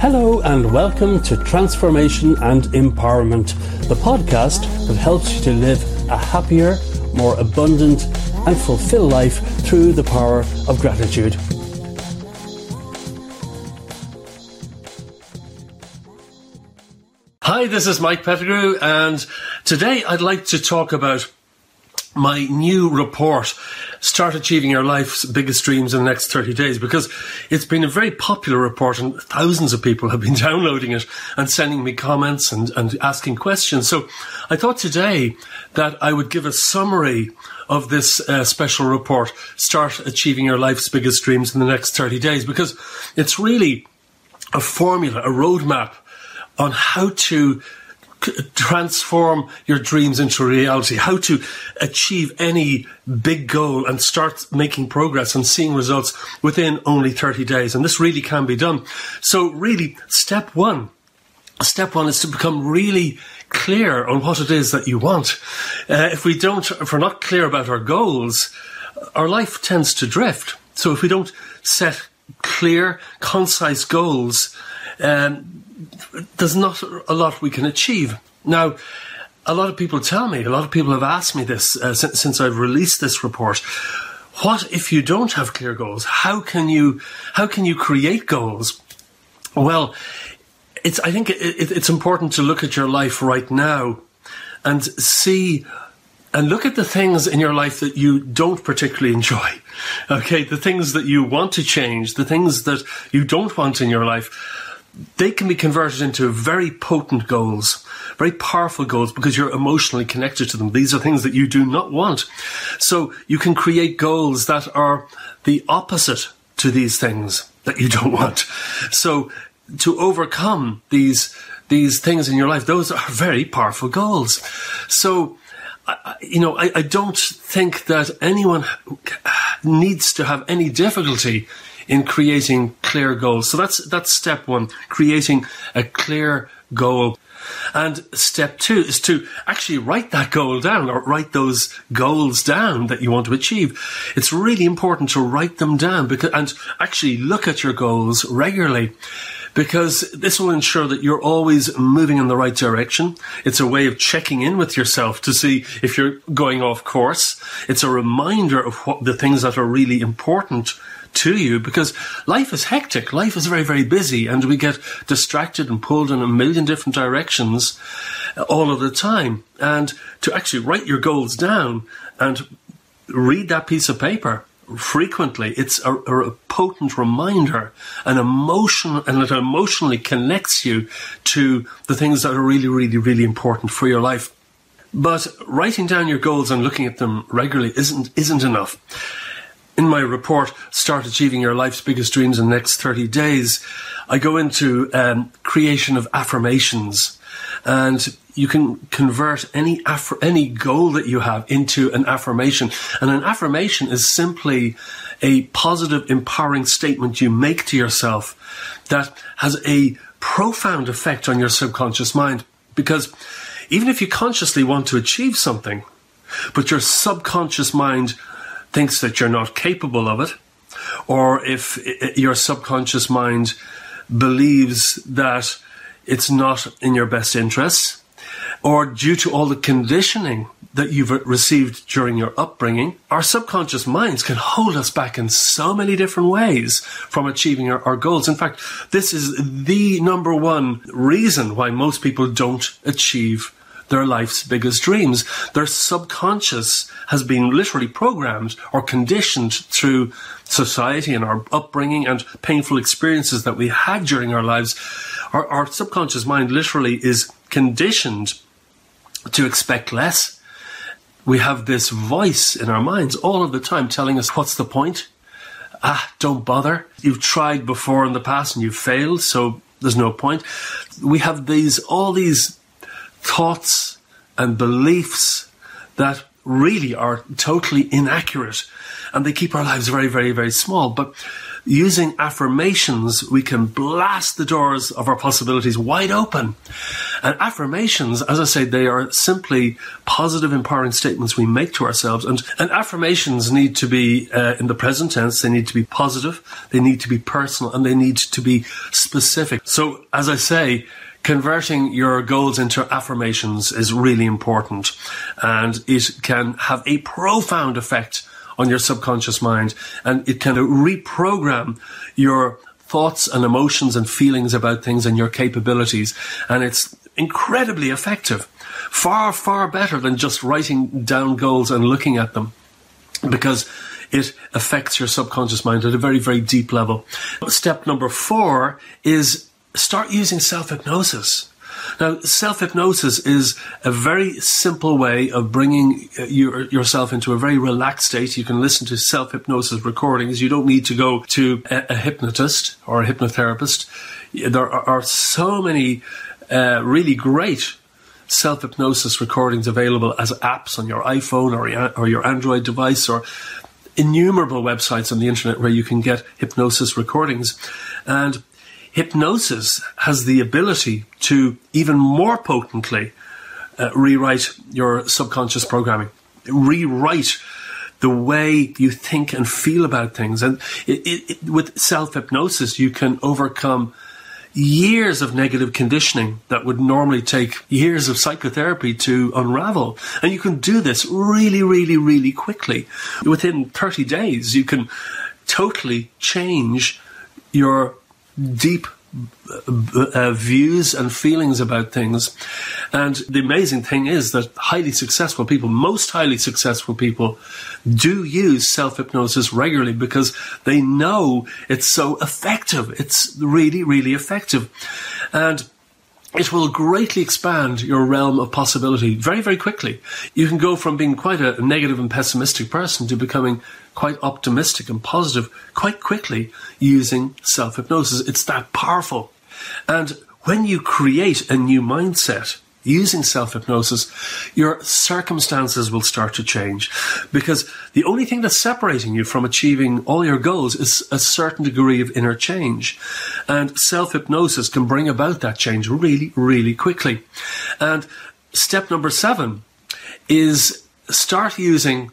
Hello and welcome to Transformation and Empowerment, the podcast that helps you to live a happier, more abundant, and fulfilled life through the power of gratitude. Hi, this is Mike Pettigrew, and today I'd like to talk about my new report, Start Achieving Your Life's Biggest Dreams in the Next 30 Days, because it's been a very popular report and thousands of people have been downloading it and sending me comments and, and asking questions. So I thought today that I would give a summary of this uh, special report, Start Achieving Your Life's Biggest Dreams in the Next 30 Days, because it's really a formula, a roadmap on how to transform your dreams into reality, how to achieve any big goal and start making progress and seeing results within only 30 days. And this really can be done. So really, step one, step one is to become really clear on what it is that you want. Uh, if we don't, if we're not clear about our goals, our life tends to drift. So if we don't set clear, concise goals, um, there's not a lot we can achieve. Now, a lot of people tell me, a lot of people have asked me this uh, since, since I've released this report. What if you don't have clear goals? How can you how can you create goals? Well, it's I think it, it, it's important to look at your life right now and see and look at the things in your life that you don't particularly enjoy. Okay, the things that you want to change, the things that you don't want in your life they can be converted into very potent goals, very powerful goals because you're emotionally connected to them. These are things that you do not want. So you can create goals that are the opposite to these things that you don't want. So to overcome these these things in your life, those are very powerful goals. So, you know, I, I don't think that anyone needs to have any difficulty in creating clear goals. So that's that's step one, creating a clear goal. And step two is to actually write that goal down or write those goals down that you want to achieve. It's really important to write them down because, and actually look at your goals regularly because this will ensure that you're always moving in the right direction. It's a way of checking in with yourself to see if you're going off course. It's a reminder of what the things that are really important to you because life is hectic. Life is very, very busy and we get distracted and pulled in a million different directions all of the time. And to actually write your goals down and read that piece of paper frequently, it's a, a potent reminder, an emotion, and it emotionally connects you to the things that are really, really, really important for your life. But writing down your goals and looking at them regularly isn't isn't enough in my report, Start Achieving Your Life's Biggest Dreams in the Next 30 Days, I go into um, creation of affirmations. And you can convert any aff- any goal that you have into an affirmation. And an affirmation is simply a positive, empowering statement you make to yourself that has a profound effect on your subconscious mind. Because even if you consciously want to achieve something, but your subconscious mind thinks that you're not capable of it, or if your subconscious mind believes that it's not in your best interests, or due to all the conditioning that you've received during your upbringing, our subconscious minds can hold us back in so many different ways from achieving our, our, goals. In fact, this is the number one reason why most people don't achieve their life's biggest dreams. Their subconscious has been literally programmed or conditioned through society and our upbringing and painful experiences that we had during our lives. Our, our subconscious mind literally is conditioned to expect less. We have this voice in our minds all of the time telling us, what's the point? Ah, don't bother. You've tried before in the past and you've failed, so there's no point. We have these, all these thoughts and beliefs that really are totally inaccurate and they keep our lives very, very, very small. But using affirmations, we can blast the doors of our possibilities wide open And affirmations, as I say, they are simply positive, empowering statements we make to ourselves. And, and affirmations need to be uh, in the present tense. They need to be positive. They need to be personal and they need to be specific. So, as I say, converting your goals into affirmations is really important and it can have a profound effect on your subconscious mind and it can reprogram your thoughts and emotions and feelings about things and your capabilities. And it's incredibly effective. Far, far better than just writing down goals and looking at them because it affects your subconscious mind at a very, very deep level. Step number four is start using self hypnosis. Now, self hypnosis is a very simple way of bringing uh, your, yourself into a very relaxed state. You can listen to self hypnosis recordings. You don't need to go to a, a hypnotist or a hypnotherapist. There are, are so many uh, really great self hypnosis recordings available as apps on your iPhone or or your Android device or innumerable websites on the internet where you can get hypnosis recordings. And hypnosis has the ability to even more potently uh, rewrite your subconscious programming, rewrite the way you think and feel about things. And it, it, it, with self hypnosis, you can overcome years of negative conditioning that would normally take years of psychotherapy to unravel. And you can do this really, really, really quickly. Within 30 days, you can totally change your deep uh, views and feelings about things. And the amazing thing is that highly successful people, most highly successful people, do use self hypnosis regularly because they know it's so effective. It's really, really effective. And it will greatly expand your realm of possibility very, very quickly. You can go from being quite a negative and pessimistic person to becoming quite optimistic and positive quite quickly using self hypnosis. It's that powerful. And when you create a new mindset, using self hypnosis, your circumstances will start to change. Because the only thing that's separating you from achieving all your goals is a certain degree of inner change. And self hypnosis can bring about that change really, really quickly. And step number seven is start using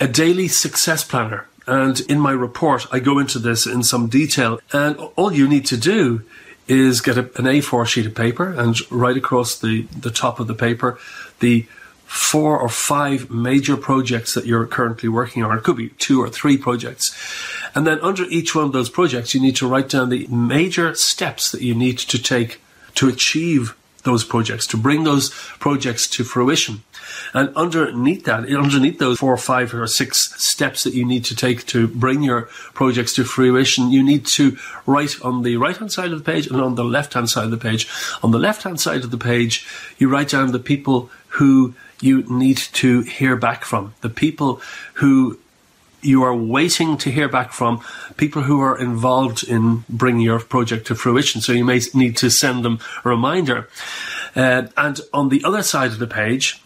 a daily success planner. And in my report, I go into this in some detail. And all you need to do is get a, an A4 sheet of paper and write across the, the top of the paper the four or five major projects that you're currently working on. It could be two or three projects. And then under each one of those projects, you need to write down the major steps that you need to take to achieve those projects, to bring those projects to fruition. And underneath that, underneath those four or five or six steps that you need to take to bring your projects to fruition, you need to write on the right hand side of the page and on the left hand side of the page. On the left hand side of the page, you write down the people who you need to hear back from, the people who you are waiting to hear back from people who are involved in bringing your project to fruition. So you may need to send them a reminder. Uh, and on the other side of the page,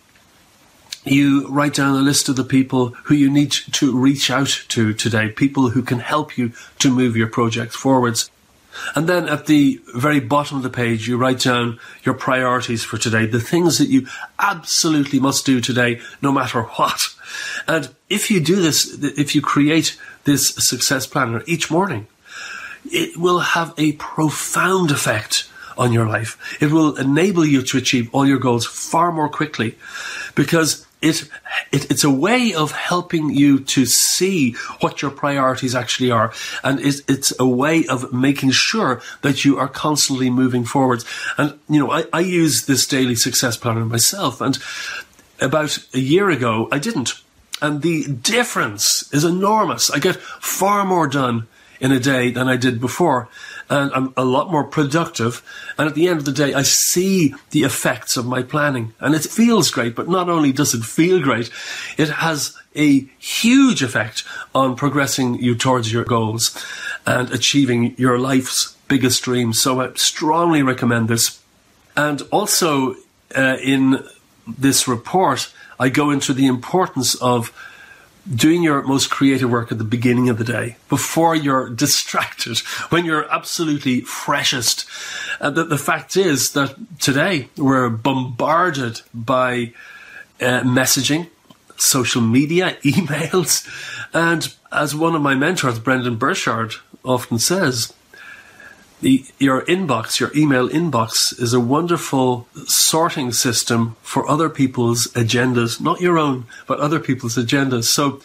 you write down a list of the people who you need to reach out to today, people who can help you to move your project forwards. And then at the very bottom of the page, you write down your priorities for today, the things that you absolutely must do today, no matter what. And if you do this, if you create this success planner each morning, it will have a profound effect on your life. It will enable you to achieve all your goals far more quickly because it, it, it's a way of helping you to see what your priorities actually are. And it's, it's a way of making sure that you are constantly moving forwards. And, you know, I, I use this daily success planner myself. And about a year ago, I didn't. And the difference is enormous. I get far more done in a day than I did before. And I'm a lot more productive. And at the end of the day, I see the effects of my planning. And it feels great, but not only does it feel great, it has a huge effect on progressing you towards your goals and achieving your life's biggest dreams. So I strongly recommend this. And also, uh, in this report, I go into the importance of doing your most creative work at the beginning of the day, before you're distracted, when you're absolutely freshest. Uh, the, the fact is that today we're bombarded by uh, messaging, social media, emails, and as one of my mentors, Brendon Burchard, often says, the, your inbox, your email inbox, is a wonderful sorting system for other people's agendas, not your own, but other people's agendas. So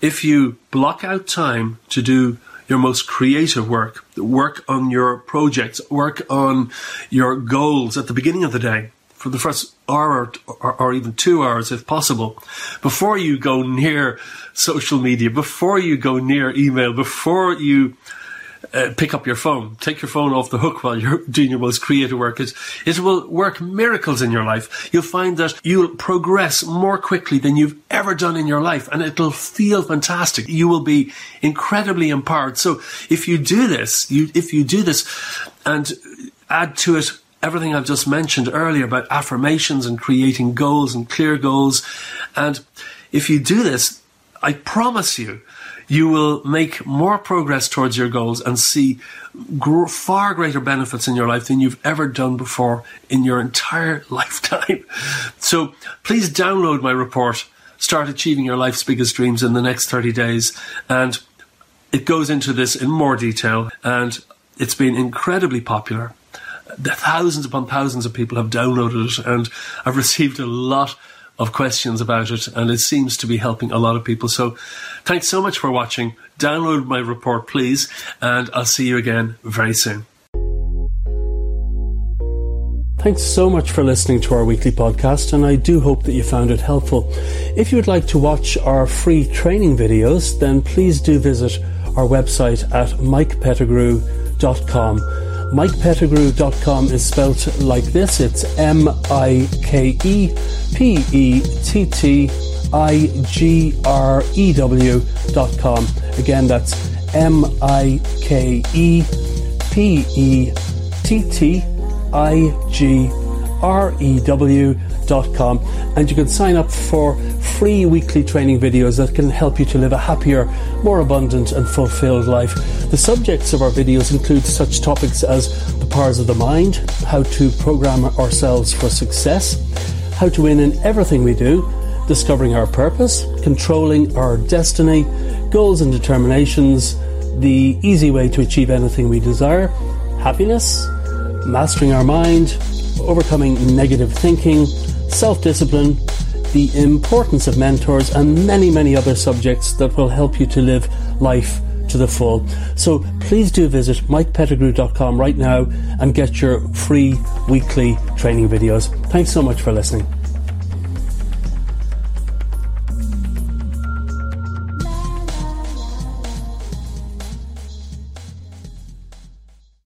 if you block out time to do your most creative work, work on your projects, work on your goals at the beginning of the day, for the first hour or, or, even two hours, if possible, before you go near social media, before you go near email, before you uh, pick up your phone, take your phone off the hook while you're doing your most creative work. It, it will work miracles in your life. You'll find that you'll progress more quickly than you've ever done in your life and it'll feel fantastic. You will be incredibly empowered. So if you do this, you, if you do this and add to it everything I've just mentioned earlier about affirmations and creating goals and clear goals, and if you do this, I promise you, you will make more progress towards your goals and see gr- far greater benefits in your life than you've ever done before in your entire lifetime. So please download my report, Start Achieving Your Life's Biggest Dreams in the next 30 days. And it goes into this in more detail and it's been incredibly popular. Thousands upon thousands of people have downloaded it and I've received a lot of questions about it, and it seems to be helping a lot of people. So, thanks so much for watching. Download my report, please, and I'll see you again very soon. Thanks so much for listening to our weekly podcast, and I do hope that you found it helpful. If you would like to watch our free training videos, then please do visit our website at mikepettigrew.com MikePettigrew.com is spelt like this. It's M I K E P E T T I G R E W.com. Again, that's M I K E P E T T I G R E W com, and you can sign up for free weekly training videos that can help you to live a happier, more abundant, and fulfilled life. The subjects of our videos include such topics as the powers of the mind, how to program ourselves for success, how to win in everything we do, discovering our purpose, controlling our destiny, goals and determinations, the easy way to achieve anything we desire, happiness, mastering our mind, overcoming negative thinking, self discipline, the importance of mentors, and many, many other subjects that will help you to live life to the full. So please do visit mikepettigrew.com right now and get your free weekly training videos. Thanks so much for listening.